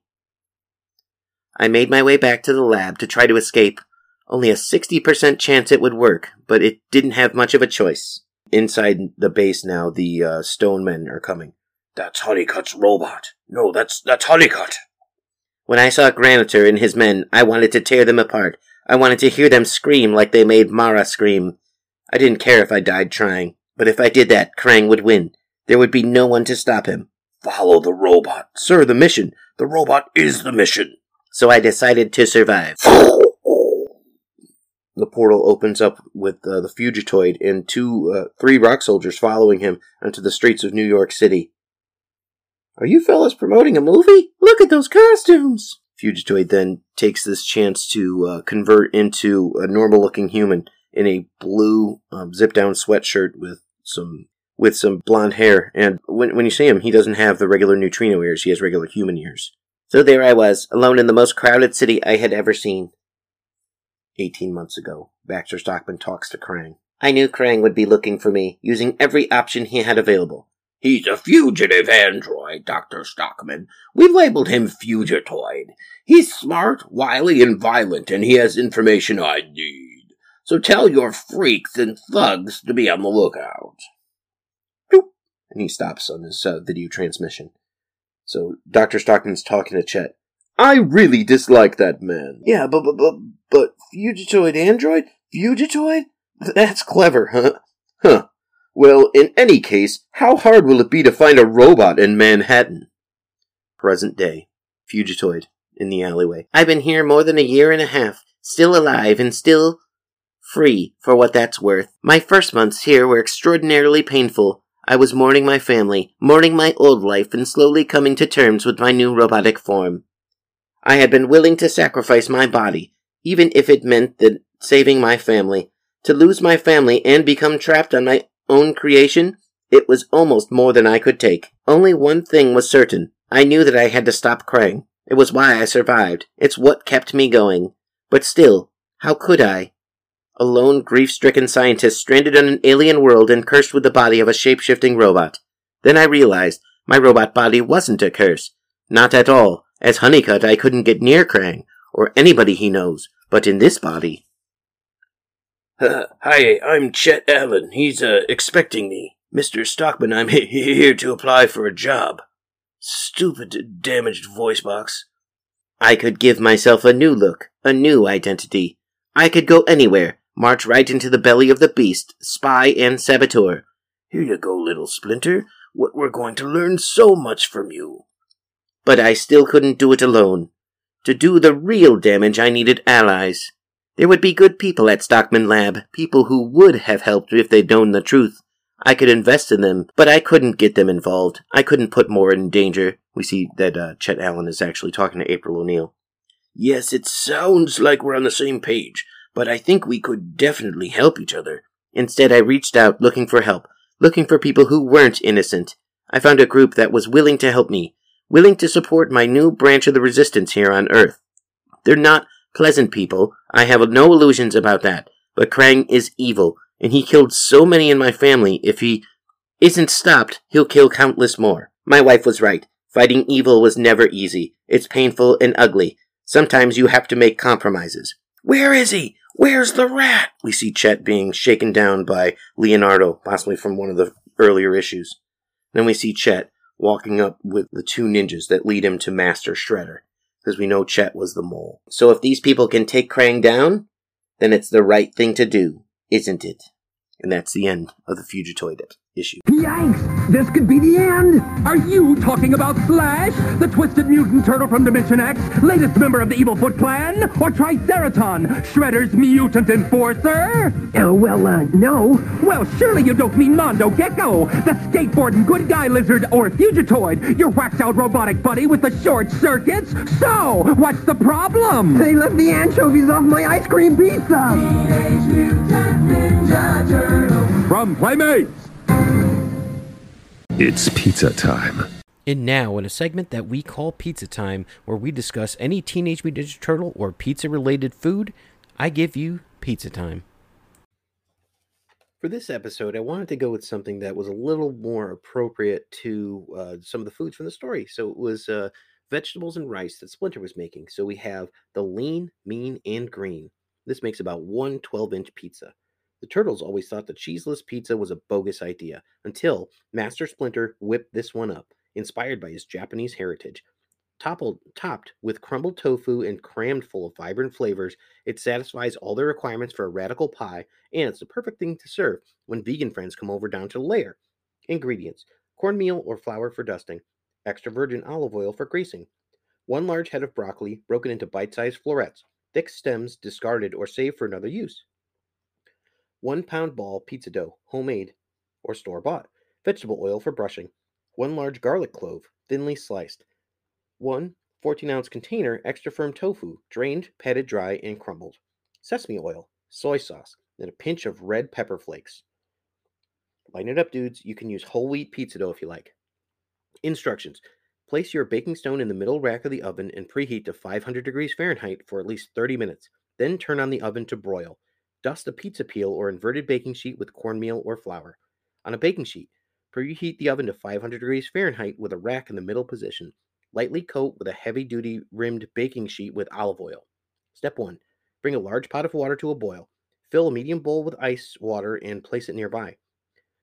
I made my way back to the lab to try to escape. Only a 60% chance it would work, but it didn't have much of a choice. Inside the base now, the uh, stone men are coming. That's Honeycutt's robot. No, that's that's Honeycutt. When I saw Granitor and his men, I wanted to tear them apart. I wanted to hear them scream like they made Mara scream. I didn't care if I died trying, but if I did that, Krang would win. There would be no one to stop him. Follow the robot. Sir, the mission. The robot is the mission. So I decided to survive. the portal opens up with uh, the Fugitoid and two, uh, three rock soldiers following him onto the streets of New York City. Are you fellas promoting a movie? Look at those costumes! Fugitoid then takes this chance to uh, convert into a normal looking human in a blue um, zip down sweatshirt with some with some blonde hair. And when when you see him, he doesn't have the regular neutrino ears; he has regular human ears. So there I was, alone in the most crowded city I had ever seen. Eighteen months ago, Baxter Stockman talks to Krang. I knew Krang would be looking for me, using every option he had available. He's a fugitive android, Dr. Stockman. We've labeled him Fugitoid. He's smart, wily, and violent, and he has information I need. So tell your freaks and thugs to be on the lookout. Boop. And he stops on his uh, video transmission. So Dr. Stockman's talking to Chet. I really dislike that man. Yeah, but but but but Fugitoid android? Fugitoid? That's clever, huh? Huh. Well, in any case, how hard will it be to find a robot in Manhattan? Present day. Fugitoid in the alleyway. I've been here more than a year and a half, still alive and still free, for what that's worth. My first months here were extraordinarily painful. I was mourning my family, mourning my old life, and slowly coming to terms with my new robotic form. I had been willing to sacrifice my body, even if it meant that saving my family. To lose my family and become trapped on my own creation, it was almost more than I could take. Only one thing was certain. I knew that I had to stop crying. It was why I survived. It's what kept me going. But still, how could I? A lone, grief-stricken scientist stranded on an alien world and cursed with the body of a shape-shifting robot. Then I realized my robot body wasn't a curse. Not at all. As Honeycutt, I couldn't get near Krang, or anybody he knows. But in this body, hi, I'm Chet Allen. He's, uh, expecting me. Mr. Stockman, I'm here to apply for a job. Stupid, damaged voice box. I could give myself a new look, a new identity. I could go anywhere, march right into the belly of the beast, spy and saboteur. Here you go, little Splinter. What we're going to learn so much from you. But I still couldn't do it alone. To do the real damage, I needed allies. There would be good people at Stockman Lab, people who would have helped if they'd known the truth. I could invest in them, but I couldn't get them involved. I couldn't put more in danger. We see that uh, Chet Allen is actually talking to April O'Neil. Yes, it sounds like we're on the same page, but I think we could definitely help each other. Instead, I reached out looking for help, looking for people who weren't innocent. I found a group that was willing to help me, willing to support my new branch of the resistance here on Earth. They're not pleasant people, I have no illusions about that, but Krang is evil, and he killed so many in my family, if he isn't stopped, he'll kill countless more. My wife was right. Fighting evil was never easy. It's painful and ugly. Sometimes you have to make compromises. Where is he? Where's the rat? We see Chet being shaken down by Leonardo, possibly from one of the earlier issues. Then we see Chet walking up with the two ninjas that lead him to Master Shredder, because we know Chet was the mole. So if these people can take Krang down, then it's the right thing to do, isn't it? And that's the end of the Fugitoid issue. Yikes! This could be the end! Are you talking about Slash, the twisted mutant turtle from Dimension X, latest member of the Evil Foot Clan? Or Triceraton, Shredder's mutant enforcer? Oh, well, uh, no. Well, surely you don't mean Mondo Gecko, the skateboarding good guy lizard or Fugitoid, your waxed out robotic buddy with the short circuits? So, what's the problem? They left the anchovies off my ice cream pizza! From Playmates! It's pizza time. And now, in a segment that we call Pizza Time, where we discuss any Teenage Mutant Ninja Turtle or pizza related food, I give you Pizza Time. For this episode, I wanted to go with something that was a little more appropriate to uh, some of the foods from the story. So it was uh, vegetables and rice that Splinter was making. So we have the lean, mean, and green. This makes about one 12 inch pizza. The Turtles always thought the cheeseless pizza was a bogus idea until Master Splinter whipped this one up, inspired by his Japanese heritage. Toppled, topped with crumbled tofu and crammed full of vibrant flavors, it satisfies all the requirements for a radical pie, and it's the perfect thing to serve when vegan friends come over down to the lair. Ingredients cornmeal or flour for dusting, extra virgin olive oil for greasing, one large head of broccoli broken into bite sized florets, thick stems discarded or saved for another use. One pound ball pizza dough, homemade or store bought. Vegetable oil for brushing. One large garlic clove, thinly sliced. One 14 ounce container extra firm tofu, drained, patted dry, and crumbled. Sesame oil, soy sauce, and a pinch of red pepper flakes. Lighten it up, dudes. You can use whole wheat pizza dough if you like. Instructions Place your baking stone in the middle rack of the oven and preheat to 500 degrees Fahrenheit for at least 30 minutes. Then turn on the oven to broil. Dust a pizza peel or inverted baking sheet with cornmeal or flour. On a baking sheet, preheat the oven to 500 degrees Fahrenheit with a rack in the middle position. Lightly coat with a heavy duty rimmed baking sheet with olive oil. Step 1. Bring a large pot of water to a boil. Fill a medium bowl with ice water and place it nearby.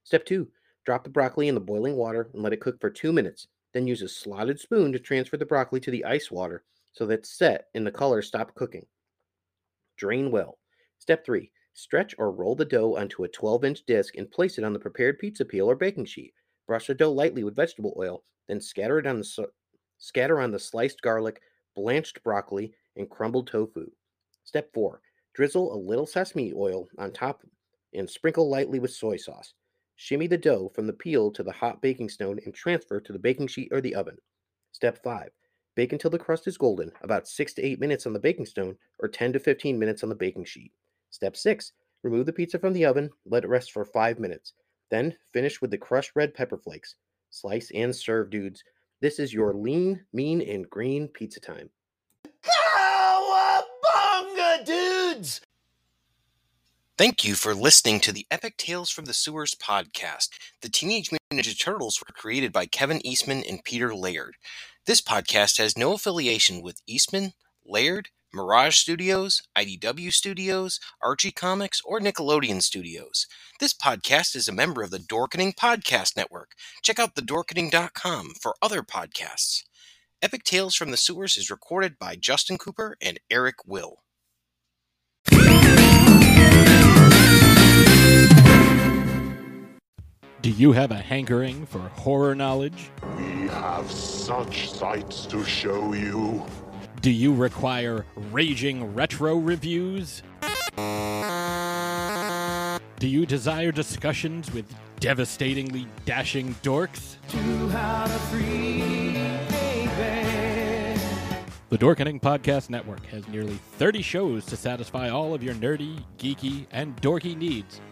Step 2. Drop the broccoli in the boiling water and let it cook for 2 minutes. Then use a slotted spoon to transfer the broccoli to the ice water so that it's set and the color stop cooking. Drain well. Step 3. Stretch or roll the dough onto a 12 inch disc and place it on the prepared pizza peel or baking sheet. Brush the dough lightly with vegetable oil, then scatter it on the scatter on the sliced garlic, blanched broccoli, and crumbled tofu. Step 4. Drizzle a little sesame oil on top and sprinkle lightly with soy sauce. Shimmy the dough from the peel to the hot baking stone and transfer to the baking sheet or the oven. Step 5. Bake until the crust is golden, about 6 to 8 minutes on the baking stone or 10 to 15 minutes on the baking sheet. Step 6. Remove the pizza from the oven, let it rest for 5 minutes. Then finish with the crushed red pepper flakes. Slice and serve, dudes. This is your lean, mean, and green pizza time. Cowabunga, dudes! Thank you for listening to the Epic Tales from the Sewers podcast. The Teenage Mutant Ninja Turtles were created by Kevin Eastman and Peter Laird. This podcast has no affiliation with Eastman, Laird, Mirage Studios, IDW Studios, Archie Comics, or Nickelodeon Studios. This podcast is a member of the Dorkening Podcast Network. Check out thedorkening.com for other podcasts. Epic Tales from the Sewers is recorded by Justin Cooper and Eric Will. Do you have a hankering for horror knowledge? We have such sights to show you. Do you require raging retro reviews? Do you desire discussions with devastatingly dashing dorks? The Dorkening Podcast Network has nearly 30 shows to satisfy all of your nerdy, geeky, and dorky needs.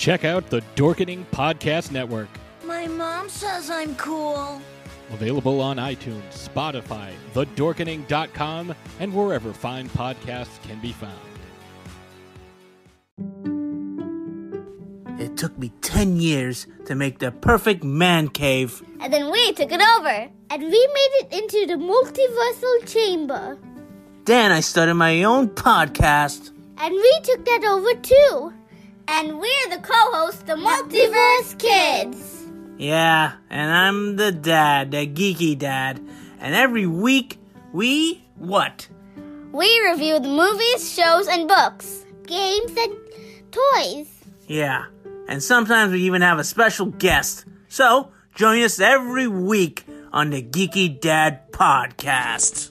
Check out the Dorkening Podcast Network. My mom says I'm cool. Available on iTunes, Spotify, thedorkening.com, and wherever fine podcasts can be found. It took me 10 years to make the perfect man cave. And then we took it over, and we made it into the multiversal chamber. Then I started my own podcast. And we took that over too. And we're the co-hosts, the Multiverse Kids. Yeah, and I'm the dad, the geeky dad. And every week, we what? We review the movies, shows, and books, games, and toys. Yeah, and sometimes we even have a special guest. So, join us every week on the Geeky Dad Podcast.